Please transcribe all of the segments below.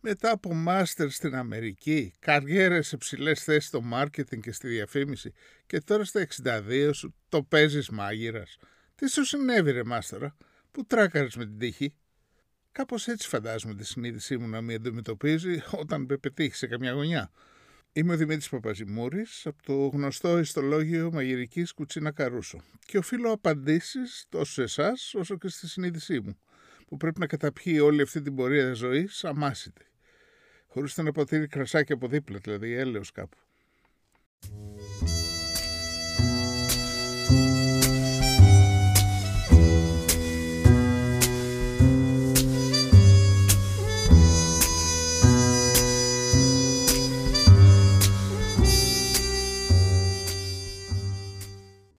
μετά από μάστερ στην Αμερική, καριέρες σε ψηλές θέσεις στο μάρκετινγκ και στη διαφήμιση και τώρα στα 62 σου το παίζεις μάγειρας. Τι σου συνέβη ρε μάστορα, που τράκαρες με την τύχη; Κάπως έτσι φαντάζομαι τη συνείδησή μου να με αντιμετωπίζει όταν με πετύχει σε καμιά γωνιά. Είμαι ο Δημήτρης Παπαζημούρης από το γνωστό ιστολόγιο μαγειρικής Κουτσίνα Καρούσο και οφείλω απαντήσεις τόσο σε εσάς όσο και στη συνείδησή μου που πρέπει να καταπιεί όλη αυτή την πορεία ζωής αμάσιτη χωρίς να ποτήρι κρασάκι από δίπλα, δηλαδή έλεος κάπου.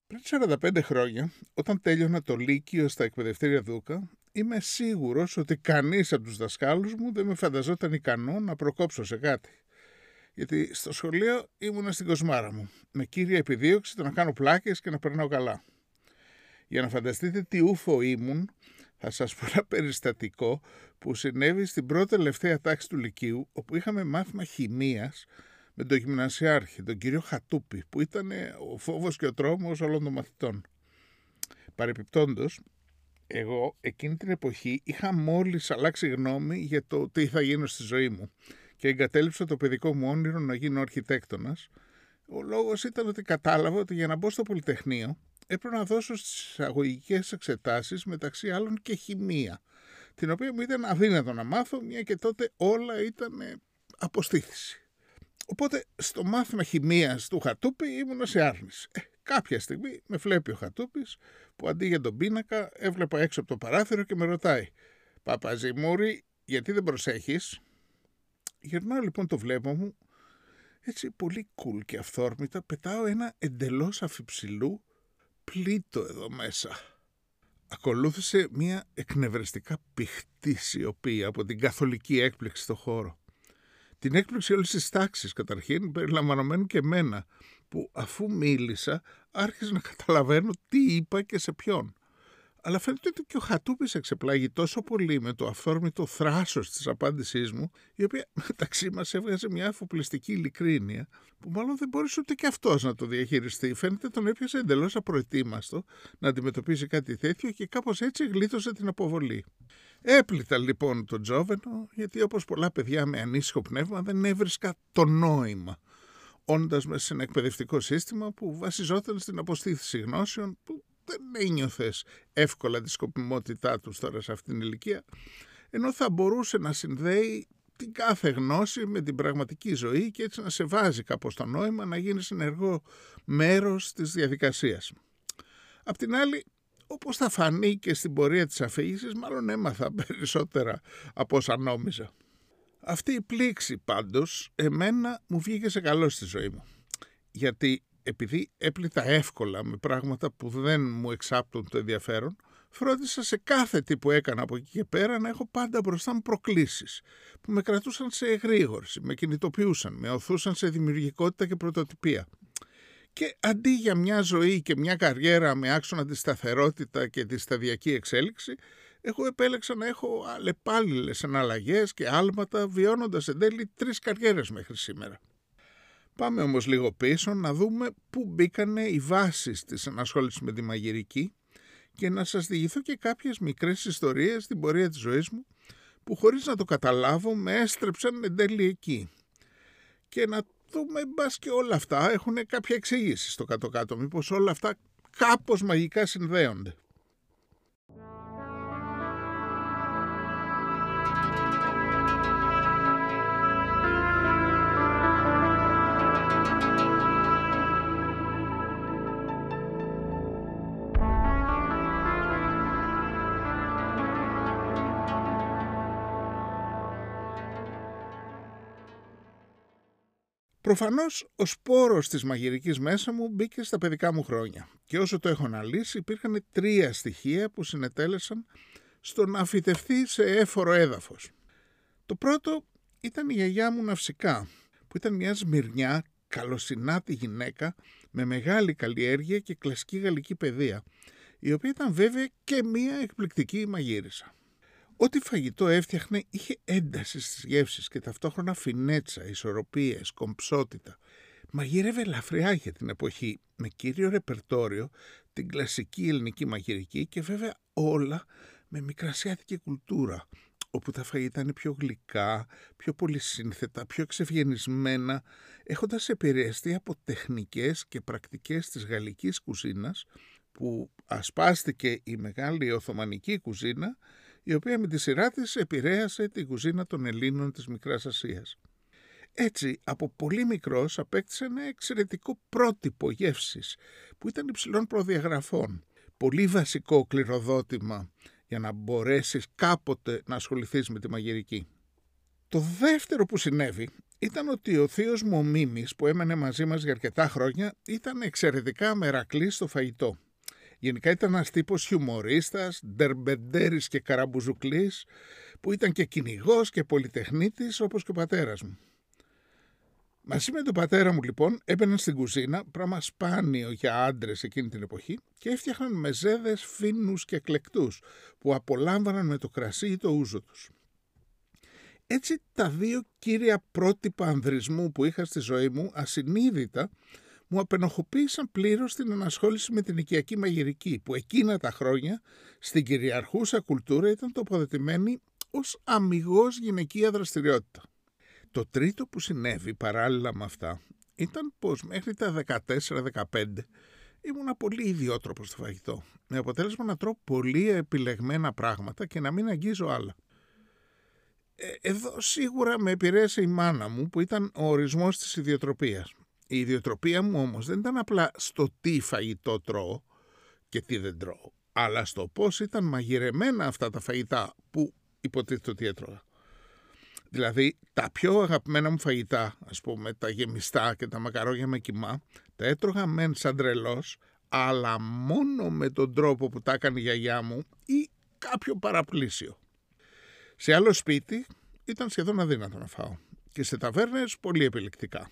Πριν 45 χρόνια, όταν τέλειωνα το Λύκειο στα εκπαιδευτήρια Δούκα, είμαι σίγουρος ότι κανείς από τους δασκάλους μου δεν με φανταζόταν ικανό να προκόψω σε κάτι. Γιατί στο σχολείο ήμουν στην κοσμάρα μου, με κύρια επιδίωξη το να κάνω πλάκες και να περνάω καλά. Για να φανταστείτε τι ούφο ήμουν, θα σας πω ένα περιστατικό που συνέβη στην πρώτη τελευταία τάξη του Λυκείου, όπου είχαμε μάθημα χημίας με τον γυμνασιάρχη, τον κύριο Χατούπη, που ήταν ο φόβος και ο τρόμος όλων των μαθητών. Παρεπιπτόντος, εγώ εκείνη την εποχή είχα μόλις αλλάξει γνώμη για το τι θα γίνω στη ζωή μου και εγκατέλειψα το παιδικό μου όνειρο να γίνω αρχιτέκτονας. Ο λόγος ήταν ότι κατάλαβα ότι για να μπω στο Πολυτεχνείο έπρεπε να δώσω στις αγωγικές εξετάσεις μεταξύ άλλων και χημεία, την οποία μου ήταν αδύνατο να μάθω, μια και τότε όλα ήταν αποστήθηση. Οπότε στο μάθημα χημίας του Χατούπη ήμουν σε άρνηση. Ε, κάποια στιγμή με βλέπει ο Χατούπης που αντί για τον πίνακα έβλεπα έξω από το παράθυρο και με ρωτάει «Παπαζημούρη, γιατί δεν προσέχεις» Γυρνάω λοιπόν το βλέμμα μου έτσι πολύ cool και αυθόρμητα πετάω ένα εντελώς αφιψηλού πλήτο εδώ μέσα. Ακολούθησε μια εκνευριστικά πηχτή σιωπή από την καθολική έκπληξη στο χώρο την έκπληξη όλης της τάξης καταρχήν, περιλαμβανομένου και εμένα, που αφού μίλησα άρχισε να καταλαβαίνω τι είπα και σε ποιον. Αλλά φαίνεται ότι και ο Χατούπης εξεπλάγει τόσο πολύ με το αυθόρμητο θράσος της απάντησής μου, η οποία μεταξύ μας έβγαζε μια αφοπλιστική ειλικρίνεια, που μάλλον δεν μπορούσε ούτε και αυτός να το διαχειριστεί. Φαίνεται τον έπιασε εντελώς απροετοίμαστο να αντιμετωπίσει κάτι τέτοιο και κάπως έτσι γλίτωσε την αποβολή. Έπλητα λοιπόν τον Τζόβενο, γιατί όπως πολλά παιδιά με ανήσυχο πνεύμα δεν έβρισκα το νόημα, όντας μέσα σε ένα εκπαιδευτικό σύστημα που βασιζόταν στην αποστήθηση γνώσεων που δεν ένιωθες εύκολα τη σκοπιμότητά τους τώρα σε αυτήν την ηλικία, ενώ θα μπορούσε να συνδέει την κάθε γνώση με την πραγματική ζωή και έτσι να σε βάζει κάπως το νόημα να γίνεις ενεργό μέρος της διαδικασίας. Απ' την άλλη, όπως θα φανεί και στην πορεία της αφήγησης, μάλλον έμαθα περισσότερα από όσα νόμιζα. Αυτή η πλήξη πάντως εμένα μου βγήκε σε καλό στη ζωή μου. Γιατί επειδή έπλητα εύκολα με πράγματα που δεν μου εξάπτουν το ενδιαφέρον, φρόντισα σε κάθε τι που έκανα από εκεί και πέρα να έχω πάντα μπροστά μου προκλήσεις που με κρατούσαν σε εγρήγορση, με κινητοποιούσαν, με οθούσαν σε δημιουργικότητα και πρωτοτυπία. Και αντί για μια ζωή και μια καριέρα με άξονα τη σταθερότητα και τη σταδιακή εξέλιξη, εγώ επέλεξα να έχω αλλεπάλληλες εναλλαγές και άλματα βιώνοντας εν τέλει τρεις καριέρες μέχρι σήμερα. Πάμε όμως λίγο πίσω να δούμε πού μπήκανε οι βάσεις της ενασχόλησης με τη μαγειρική και να σας διηγηθώ και κάποιες μικρές ιστορίες στην πορεία της ζωής μου που χωρίς να το καταλάβω με έστρεψαν εν τέλει εκεί. Και να δούμε μπα και όλα αυτά έχουν κάποια εξήγηση στο κάτω-κάτω. Μήπως όλα αυτά κάπως μαγικά συνδέονται. Προφανώς ο σπόρος της μαγειρικής μέσα μου μπήκε στα παιδικά μου χρόνια. Και όσο το έχω αναλύσει, υπήρχαν τρία στοιχεία που συνετέλεσαν στο να φυτευτεί σε έφορο έδαφος. Το πρώτο ήταν η γιαγιά μου ναυσικά, που ήταν μια σμυρνιά, καλοσυνάτη γυναίκα με μεγάλη καλλιέργεια και κλασική γαλλική παιδεία, η οποία ήταν βέβαια και μια εκπληκτική μαγείρισα. Ό,τι φαγητό έφτιαχνε είχε ένταση στις γεύσεις και ταυτόχρονα φινέτσα, ισορροπίες, κομψότητα. Μαγείρευε ελαφριά για την εποχή, με κύριο ρεπερτόριο την κλασική ελληνική μαγειρική και βέβαια όλα με μικρασιάτικη κουλτούρα, όπου τα φαγητά είναι πιο γλυκά, πιο πολυσύνθετα, πιο εξευγενισμένα, έχοντας επηρεαστεί από τεχνικές και πρακτικές της γαλλικής κουζίνας, που ασπάστηκε η μεγάλη Οθωμανική κουζίνα, η οποία με τη σειρά της επηρέασε την κουζίνα των Ελλήνων της Μικράς Ασίας. Έτσι, από πολύ μικρός απέκτησε ένα εξαιρετικό πρότυπο γεύσης, που ήταν υψηλών προδιαγραφών. Πολύ βασικό κληροδότημα για να μπορέσεις κάποτε να ασχοληθείς με τη μαγειρική. Το δεύτερο που συνέβη ήταν ότι ο θείος μου ο Μίμης που έμενε μαζί μας για αρκετά χρόνια ήταν εξαιρετικά μερακλής στο φαγητό. Γενικά ήταν ένας τύπος χιουμορίστας, ντερμπεντέρης και καραμπουζουκλής που ήταν και κυνηγός και πολυτεχνίτης όπως και ο πατέρας μου. Μαζί με τον πατέρα μου λοιπόν έμπαιναν στην κουζίνα, πράγμα σπάνιο για άντρες εκείνη την εποχή, και έφτιαχναν μεζέδες φίνου και εκλεκτούς που απολάμβαναν με το κρασί ή το ούζο τους. Έτσι τα δύο κύρια πρότυπα ανδρισμού που είχα στη ζωή μου ασυνείδητα μου απενοχοποίησαν πλήρως την ανασχόληση με την οικιακή μαγειρική που εκείνα τα χρόνια στην κυριαρχούσα κουλτούρα ήταν τοποθετημένη ως αμυγός γυναικεία δραστηριότητα. Το τρίτο που συνέβη παράλληλα με αυτά ήταν πως μέχρι τα 14-15 ήμουν πολύ ιδιότροπος στο φαγητό, με αποτέλεσμα να τρώω πολύ επιλεγμένα πράγματα και να μην αγγίζω άλλα. Ε, εδώ σίγουρα με επηρέασε η μάνα μου που ήταν ο ορισμός της ιδιοτροπίας. Η ιδιοτροπία μου όμως δεν ήταν απλά στο τι φαγητό τρώω και τι δεν τρώω, αλλά στο πώς ήταν μαγειρεμένα αυτά τα φαγητά που υποτίθεται ότι έτρωγα. Δηλαδή τα πιο αγαπημένα μου φαγητά, ας πούμε τα γεμιστά και τα μακαρόγια με κοιμά, τα έτρωγα μεν σαν τρελός, αλλά μόνο με τον τρόπο που τα έκανε η γιαγιά μου ή κάποιο παραπλήσιο. Σε άλλο σπίτι ήταν σχεδόν αδύνατο να φάω και σε ταβέρνες πολύ επιλεκτικά.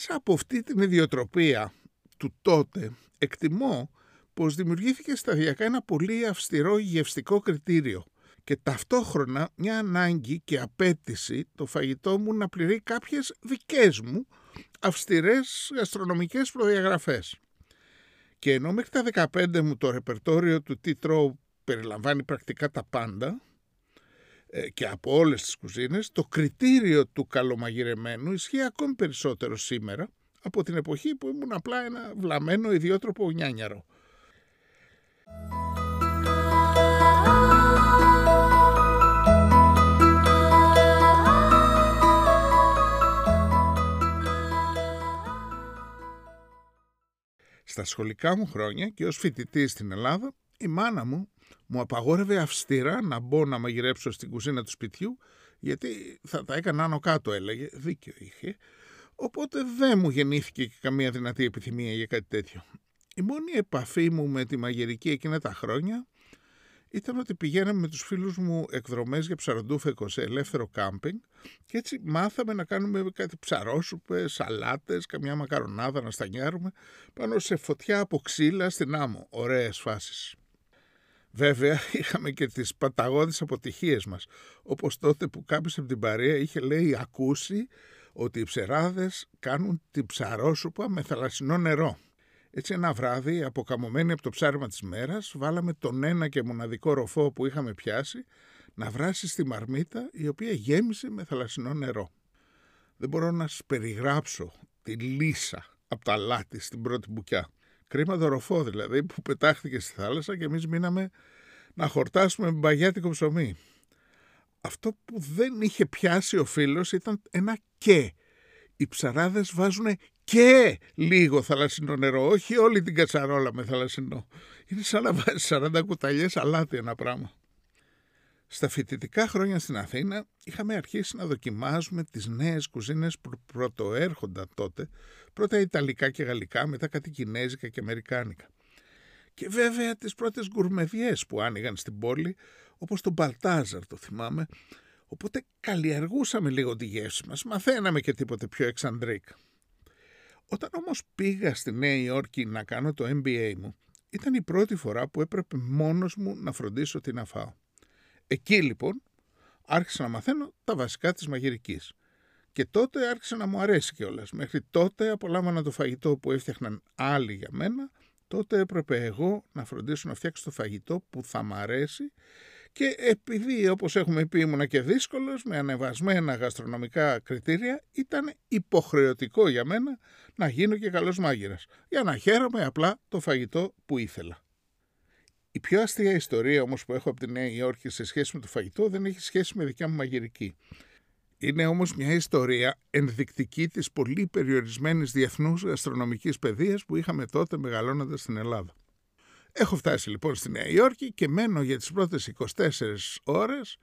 Μέσα από αυτή την ιδιοτροπία του τότε εκτιμώ πως δημιουργήθηκε σταδιακά ένα πολύ αυστηρό γευστικό κριτήριο – και ταυτόχρονα μια ανάγκη και απέτηση το φαγητό μου να πληρεί κάποιες δικές μου αυστηρές γαστρονομικές προδιαγραφές. Και ενώ μέχρι τα 15 μου το ρεπερτόριο του τι τρώω περιλαμβάνει πρακτικά τα πάντα ε, και από όλες τις κουζίνες, το κριτήριο του καλομαγειρεμένου ισχύει ακόμη περισσότερο σήμερα από την εποχή που ήμουν απλά ένα βλαμμένο ιδιότροπο νιάνιαρο. Στα σχολικά μου χρόνια και ως φοιτητή στην Ελλάδα, η μάνα μου μου απαγόρευε αυστηρά να μπω να μαγειρέψω στην κουζίνα του σπιτιού, γιατί θα τα έκανα άνω κάτω έλεγε, δίκιο είχε, οπότε δεν μου γεννήθηκε και καμία δυνατή επιθυμία για κάτι τέτοιο. Η μόνη επαφή μου με τη μαγειρική εκείνα τα χρόνια ήταν ότι πηγαίναμε με τους φίλους μου εκδρομές για ψαροντούφεκος σε ελεύθερο κάμπινγκ και έτσι μάθαμε να κάνουμε κάτι ψαρόσουπες, σαλάτες, καμιά μακαρονάδα να στανιάρουμε πάνω σε φωτιά από ξύλα στην άμμο. Ωραίες φάσεις. Βέβαια είχαμε και τις παταγώδεις αποτυχίες μας, όπως τότε που κάποιος από την παρέα είχε λέει ακούσει ότι οι ψεράδες κάνουν την ψαρόσουπα με θαλασσινό νερό. Έτσι ένα βράδυ, αποκαμωμένοι από το ψάρμα της μέρας, βάλαμε τον ένα και μοναδικό ροφό που είχαμε πιάσει να βράσει στη μαρμίτα η οποία γέμισε με θαλασσινό νερό. Δεν μπορώ να σας περιγράψω τη λύσα από τα λάτι στην πρώτη μπουκιά. Κρίμα δωροφό δηλαδή που πετάχθηκε στη θάλασσα και εμείς μείναμε να χορτάσουμε με μπαγιάτικο ψωμί. Αυτό που δεν είχε πιάσει ο φίλος ήταν ένα «και». Οι ψαράδες βάζουν και λίγο θαλασσινό νερό, όχι όλη την κατσαρόλα με θαλασσινό. Είναι σαν να βάζει 40 κουταλιές αλάτι ένα πράγμα. Στα φοιτητικά χρόνια στην Αθήνα είχαμε αρχίσει να δοκιμάζουμε τις νέες κουζίνες που πρωτοέρχονταν τότε, πρώτα Ιταλικά και Γαλλικά, μετά κάτι Κινέζικα και Αμερικάνικα. Και βέβαια τις πρώτες γκουρμεδιές που άνοιγαν στην πόλη, όπως το Μπαλτάζαρ το θυμάμαι, οπότε καλλιεργούσαμε λίγο τη γεύση μας, μαθαίναμε και τίποτε πιο εξαντρίκ. Όταν όμως πήγα στη Νέα Υόρκη να κάνω το MBA μου, ήταν η πρώτη φορά που έπρεπε μόνος μου να φροντίσω τι να φάω. Εκεί λοιπόν άρχισα να μαθαίνω τα βασικά της μαγειρικής. Και τότε άρχισε να μου αρέσει κιόλας. Μέχρι τότε απολάμβανα το φαγητό που έφτιαχναν άλλοι για μένα. Τότε έπρεπε εγώ να φροντίσω να φτιάξω το φαγητό που θα μ' αρέσει και επειδή όπως έχουμε πει ήμουνα και δύσκολος με ανεβασμένα γαστρονομικά κριτήρια ήταν υποχρεωτικό για μένα να γίνω και καλός μάγειρας για να χαίρομαι απλά το φαγητό που ήθελα. Η πιο αστεία ιστορία όμως που έχω από τη Νέα Υόρκη σε σχέση με το φαγητό δεν έχει σχέση με δικιά μου μαγειρική. Είναι όμως μια ιστορία ενδεικτική της πολύ περιορισμένης διεθνούς γαστρονομικής παιδείας που είχαμε τότε μεγαλώνοντας στην Ελλάδα. Έχω φτάσει λοιπόν στη Νέα Υόρκη και μένω για τις πρώτες 24 ώρες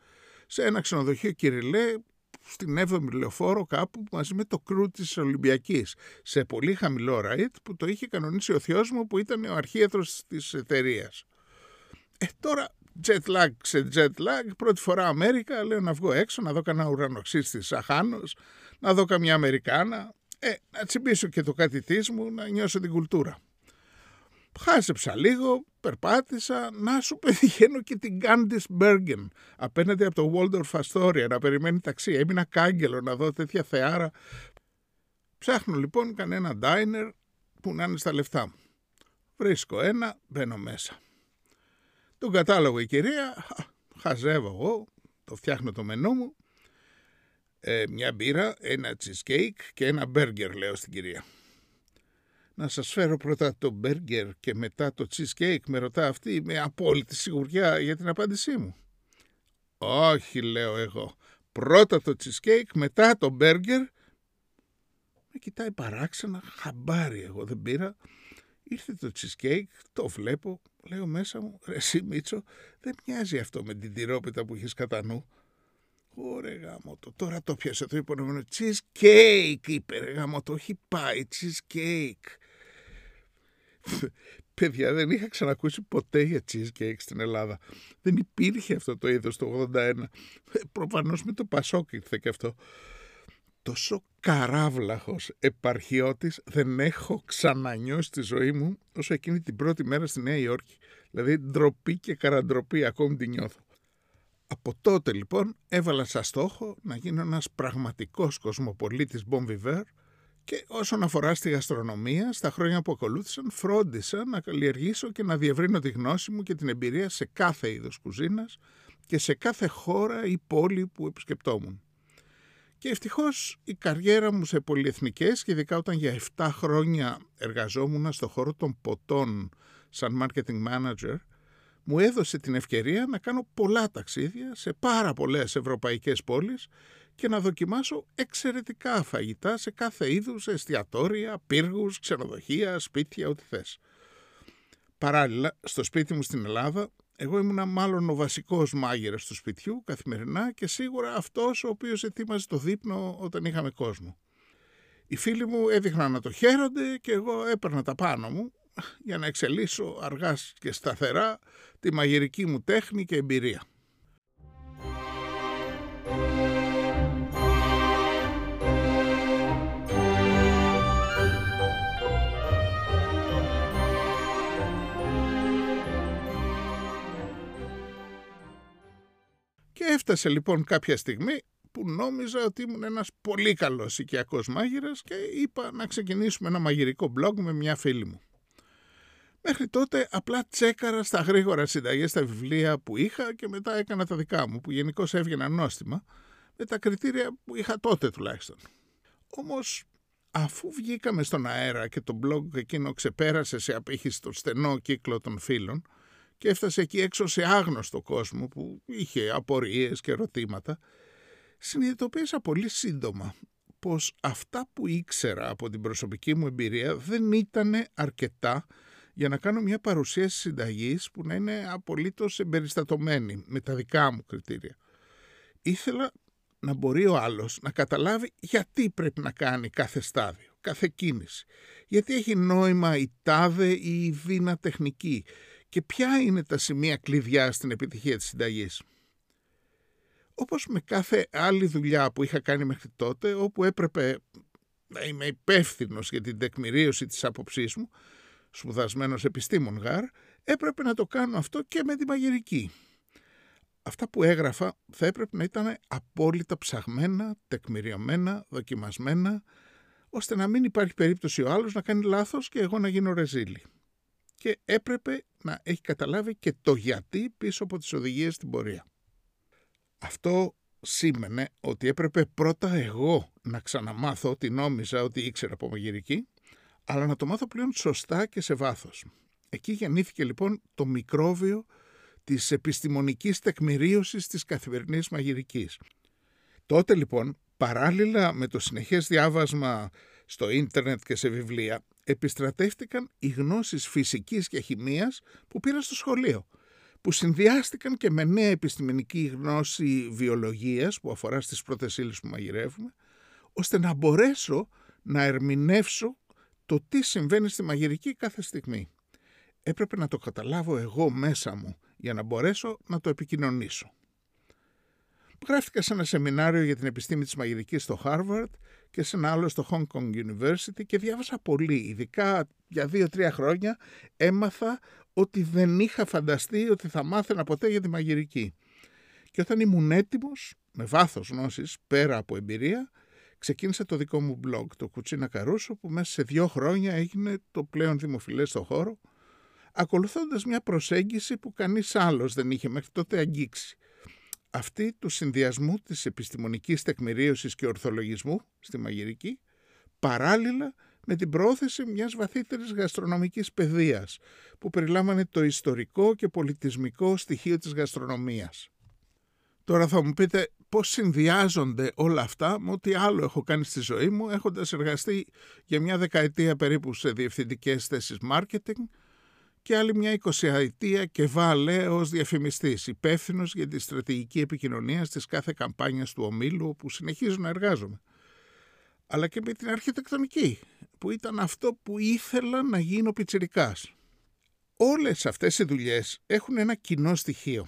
σε ένα ξενοδοχείο Κυριλέ στην 7η λεωφόρο κάπου μαζί με το κρού της Ολυμπιακής σε πολύ χαμηλό ραίτ που το είχε κανονίσει ο θειός μου που ήταν ο αρχίατρος της εταιρείας. Ε, τώρα jet lag σε jet lag, πρώτη φορά Αμέρικα, λέω να βγω έξω, να δω κανένα ουρανοξύστη Σαχάνος, να δω καμιά Αμερικάνα, ε, να τσιμπήσω και το κάτι μου, να νιώσω την κουλτούρα. Χάσεψα λίγο, περπάτησα, να σου πετυχαίνω και την Κάντις Μπέργκεν απέναντι από το Waldorf Astoria να περιμένει ταξί. Έμεινα κάγκελο να δω τέτοια θεάρα. Ψάχνω λοιπόν κανένα ντάινερ που να είναι στα λεφτά μου. Βρίσκω ένα, μπαίνω μέσα. Τον κατάλογο η κυρία, χαζεύω εγώ, το φτιάχνω το μενού μου. Ε, μια μπύρα, ένα cheesecake και ένα burger λέω στην κυρία να σας φέρω πρώτα το μπέργκερ και μετά το cheesecake, με ρωτά αυτή με απόλυτη σιγουριά για την απάντησή μου. Όχι, λέω εγώ. Πρώτα το cheesecake, μετά το μπέργκερ. Με κοιτάει παράξενα, χαμπάρι εγώ δεν πήρα. Ήρθε το cheesecake, το βλέπω, λέω μέσα μου, ρε εσύ Μίτσο, δεν μοιάζει αυτό με την τυρόπιτα που έχεις κατά νου. Ωραία γάμο το, τώρα το πιάσε το υπονομένο. Cheesecake είπε ρε γάμο το, όχι πάει, cheesecake. Παιδιά, δεν είχα ξανακούσει ποτέ για cheesecake στην Ελλάδα. Δεν υπήρχε αυτό το είδος το 81. Προφανώς με το Πασόκ ήρθε και αυτό. Τόσο καράβλαχος επαρχιώτης δεν έχω ξανανιώσει στη ζωή μου όσο εκείνη την πρώτη μέρα στη Νέα Υόρκη. Δηλαδή ντροπή και καραντροπή ακόμη την νιώθω. Από τότε λοιπόν έβαλα σαν στόχο να γίνω ένας πραγματικός κοσμοπολίτης Bon Viveur και όσον αφορά στη γαστρονομία, στα χρόνια που ακολούθησαν, φρόντισα να καλλιεργήσω και να διευρύνω τη γνώση μου και την εμπειρία σε κάθε είδος κουζίνας και σε κάθε χώρα ή πόλη που επισκεπτόμουν. Και ευτυχώς η καριέρα μου σε πολυεθνικές, και ειδικά όταν για 7 χρόνια εργαζόμουν στο χώρο των ποτών σαν marketing manager, μου έδωσε την ευκαιρία να κάνω πολλά ταξίδια σε πάρα πολλές ευρωπαϊκές πόλεις και να δοκιμάσω εξαιρετικά φαγητά σε κάθε είδους εστιατόρια, πύργους, ξενοδοχεία, σπίτια, ό,τι θες. Παράλληλα, στο σπίτι μου στην Ελλάδα, εγώ ήμουνα μάλλον ο βασικός μάγειρας του σπιτιού καθημερινά και σίγουρα αυτός ο οποίος ετοίμαζε το δείπνο όταν είχαμε κόσμο. Οι φίλοι μου έδειχναν να το χαίρονται και εγώ έπαιρνα τα πάνω μου για να εξελίσσω αργά και σταθερά τη μαγειρική μου τέχνη και εμπειρία. Και έφτασε λοιπόν κάποια στιγμή που νόμιζα ότι ήμουν ένας πολύ καλός οικιακός μάγειρας και είπα να ξεκινήσουμε ένα μαγειρικό blog με μια φίλη μου. Μέχρι τότε απλά τσέκαρα στα γρήγορα συνταγές στα βιβλία που είχα και μετά έκανα τα δικά μου που γενικώς έβγαιναν νόστιμα με τα κριτήρια που είχα τότε τουλάχιστον. Όμως αφού βγήκαμε στον αέρα και το blog εκείνο ξεπέρασε σε απήχηση τον στενό κύκλο των φίλων και έφτασε εκεί έξω σε άγνωστο κόσμο που είχε απορίες και ερωτήματα, συνειδητοποίησα πολύ σύντομα πως αυτά που ήξερα από την προσωπική μου εμπειρία δεν ήταν αρκετά για να κάνω μια παρουσίαση συνταγής που να είναι απολύτως εμπεριστατωμένη με τα δικά μου κριτήρια. Ήθελα να μπορεί ο άλλος να καταλάβει γιατί πρέπει να κάνει κάθε στάδιο, κάθε κίνηση. Γιατί έχει νόημα η τάδε ή η βίνα τεχνική και ποια είναι τα σημεία κλειδιά στην επιτυχία της συνταγής; Όπως με κάθε άλλη δουλειά που είχα κάνει μέχρι τότε, όπου έπρεπε να είμαι υπεύθυνος για την τεκμηρίωση της άποψής μου, σπουδασμένος επιστήμον γάρ, έπρεπε να το κάνω αυτό και με τη μαγειρική. αυτά που έγραφα θα έπρεπε να ήταν απόλυτα ψαγμένα, τεκμηριωμένα, δοκιμασμένα, ώστε να μην υπάρχει περίπτωση ο άλλος να κάνει λάθος και εγώ να γίνω ρεζίλη. Και έπρεπε να έχει καταλάβει και το γιατί πίσω από τις οδηγίες στην πορεία. Αυτό σήμαινε ότι έπρεπε πρώτα εγώ να ξαναμάθω ότι νόμιζα ότι ήξερα από μαγειρική, αλλά να το μάθω πλέον σωστά και σε βάθος. Εκεί γεννήθηκε λοιπόν το μικρόβιο της επιστημονικής τεκμηρίωσης της καθημερινής μαγειρικής. Τότε λοιπόν, παράλληλα με το συνεχές διάβασμα στο ίντερνετ και σε βιβλία, επιστρατεύτηκαν οι γνώσεις φυσικής και χημείας που πήρα στο σχολείο, που συνδυάστηκαν και με νέα επιστημονική γνώση βιολογίας που αφορά στις πρώτες ύλες που μαγειρεύουμε, ώστε να μπορέσω να ερμηνεύσω το τι συμβαίνει στη μαγειρική κάθε στιγμή. Έπρεπε να το καταλάβω εγώ μέσα μου για να μπορέσω να το επικοινωνήσω. Γράφτηκα σε ένα σεμινάριο για την επιστήμη της μαγειρικής στο Harvard και σε ένα άλλο στο Hong Kong University και διάβασα πολύ. Ειδικά για δύο-τρία χρόνια έμαθα ότι δεν είχα φανταστεί ότι θα μάθαινα ποτέ για τη μαγειρική. Και όταν ήμουν έτοιμος, με βάθος γνώσης, πέρα από εμπειρία, ξεκίνησα το δικό μου blog, το Κουτσίνα Καρούσο, που μέσα σε δύο χρόνια έγινε το πλέον δημοφιλές στο χώρο, ακολουθώντας μια προσέγγιση που κανείς άλλος δεν είχε μέχρι τότε αγγίξει. Αυτή του συνδυασμού της επιστημονικής τεκμηρίωσης και ορθολογισμού στη μαγειρική, παράλληλα με την πρόθεση μιας βαθύτερης γαστρονομικής παιδείας, που περιλάμβανε το ιστορικό και πολιτισμικό στοιχείο της γαστρονομίας. Τώρα θα μου πείτε πώς συνδυάζονται όλα αυτά με ό,τι άλλο έχω κάνει στη ζωή μου, έχοντας εργαστεί για μια δεκαετία περίπου σε διευθυντικές θέσεις marketing, και άλλη μια εικοσιαετία και βάλε ως διαφημιστής, υπεύθυνος για τη στρατηγική επικοινωνία της κάθε καμπάνιας του ομίλου όπου συνεχίζω να εργάζομαι. Αλλά και με την αρχιτεκτονική, που ήταν αυτό που ήθελα να γίνω πιτσιρικάς. Όλες αυτές οι δουλειές έχουν ένα κοινό στοιχείο.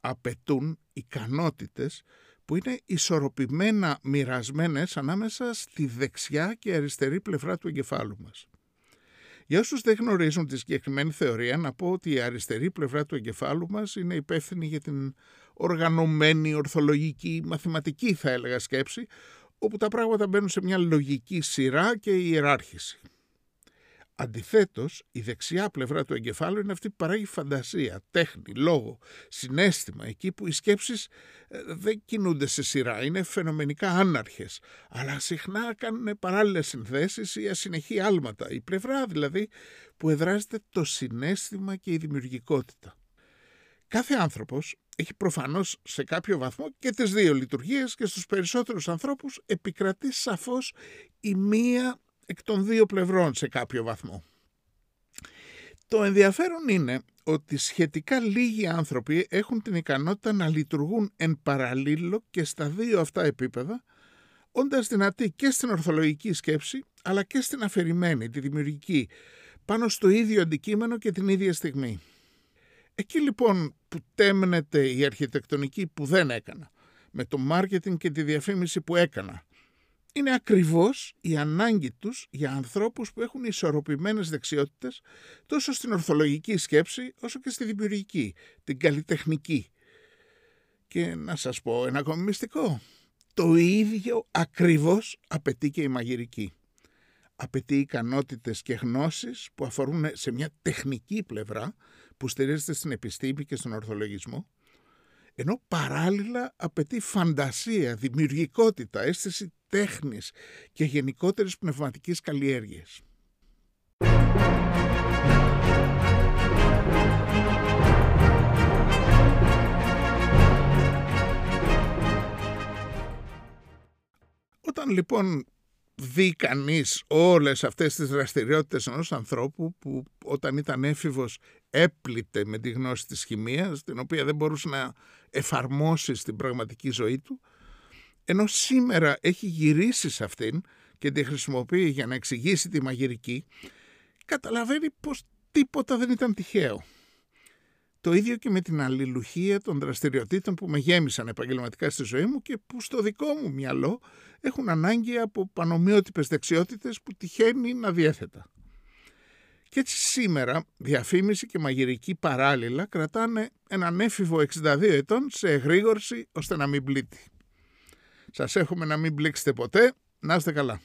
Απαιτούν ικανότητες που είναι ισορροπημένα μοιρασμένες ανάμεσα στη δεξιά και αριστερή πλευρά του εγκεφάλου μας. Για όσους δεν γνωρίζουν τη συγκεκριμένη θεωρία, να πω ότι η αριστερή πλευρά του εγκεφάλου μας είναι υπεύθυνη για την οργανωμένη, ορθολογική, μαθηματική θα έλεγα σκέψη, όπου τα πράγματα μπαίνουν σε μια λογική σειρά και ιεράρχηση. Αντιθέτως, η δεξιά πλευρά του εγκεφάλου είναι αυτή που παράγει φαντασία, τέχνη, λόγο, συνέστημα, εκεί που οι σκέψεις ε, δεν κινούνται σε σειρά, είναι φαινομενικά άναρχες, αλλά συχνά κάνουν παράλληλες συνθέσεις ή ασυνεχή άλματα, η πλευρά δηλαδή που εδράζεται το συνέστημα και η δημιουργικότητα. Κάθε άνθρωπος έχει προφανώς σε κάποιο βαθμό και τις δύο λειτουργίες και στους περισσότερους ανθρώπους επικρατεί σαφώς η μία εκ των δύο πλευρών σε κάποιο βαθμό. Το ενδιαφέρον είναι ότι σχετικά λίγοι άνθρωποι έχουν την ικανότητα να λειτουργούν εν παραλίλω και στα δύο αυτά επίπεδα, όντας δυνατοί και στην ορθολογική σκέψη, αλλά και στην αφηρημένη, τη δημιουργική, πάνω στο ίδιο αντικείμενο και την ίδια στιγμή. Εκεί λοιπόν που τέμνεται η αρχιτεκτονική που δεν έκανα, με το μάρκετινγκ και τη διαφήμιση που έκανα, είναι ακριβώς η ανάγκη τους για ανθρώπους που έχουν ισορροπημένες δεξιότητες τόσο στην ορθολογική σκέψη όσο και στη δημιουργική, την καλλιτεχνική. Και να σας πω ένα ακόμη μυστικό. Το ίδιο ακριβώς απαιτεί και η μαγειρική. Απαιτεί ικανότητες και γνώσεις που αφορούν σε μια τεχνική πλευρά που στηρίζεται στην επιστήμη και στον ορθολογισμό ενώ παράλληλα απαιτεί φαντασία, δημιουργικότητα, αίσθηση τέχνης και γενικότερης πνευματικής καλλιέργειας. Όταν λοιπόν δει κανείς όλες αυτές τις δραστηριότητες ενός ανθρώπου που όταν ήταν έφηβος έπλητε με τη γνώση της χημείας, την οποία δεν μπορούσε να εφαρμόσει στην πραγματική ζωή του, ενώ σήμερα έχει γυρίσει σε αυτήν και τη χρησιμοποιεί για να εξηγήσει τη μαγειρική, καταλαβαίνει πως τίποτα δεν ήταν τυχαίο. Το ίδιο και με την αλληλουχία των δραστηριοτήτων που με γέμισαν επαγγελματικά στη ζωή μου και που στο δικό μου μυαλό έχουν ανάγκη από πανομοιότυπες δεξιότητες που τυχαίνει να διέθετα. Και έτσι σήμερα διαφήμιση και μαγειρική παράλληλα κρατάνε έναν έφηβο 62 ετών σε εγρήγορση ώστε να μην πλήττει. Σας έχουμε να μην μπλέξετε ποτέ. Να είστε καλά.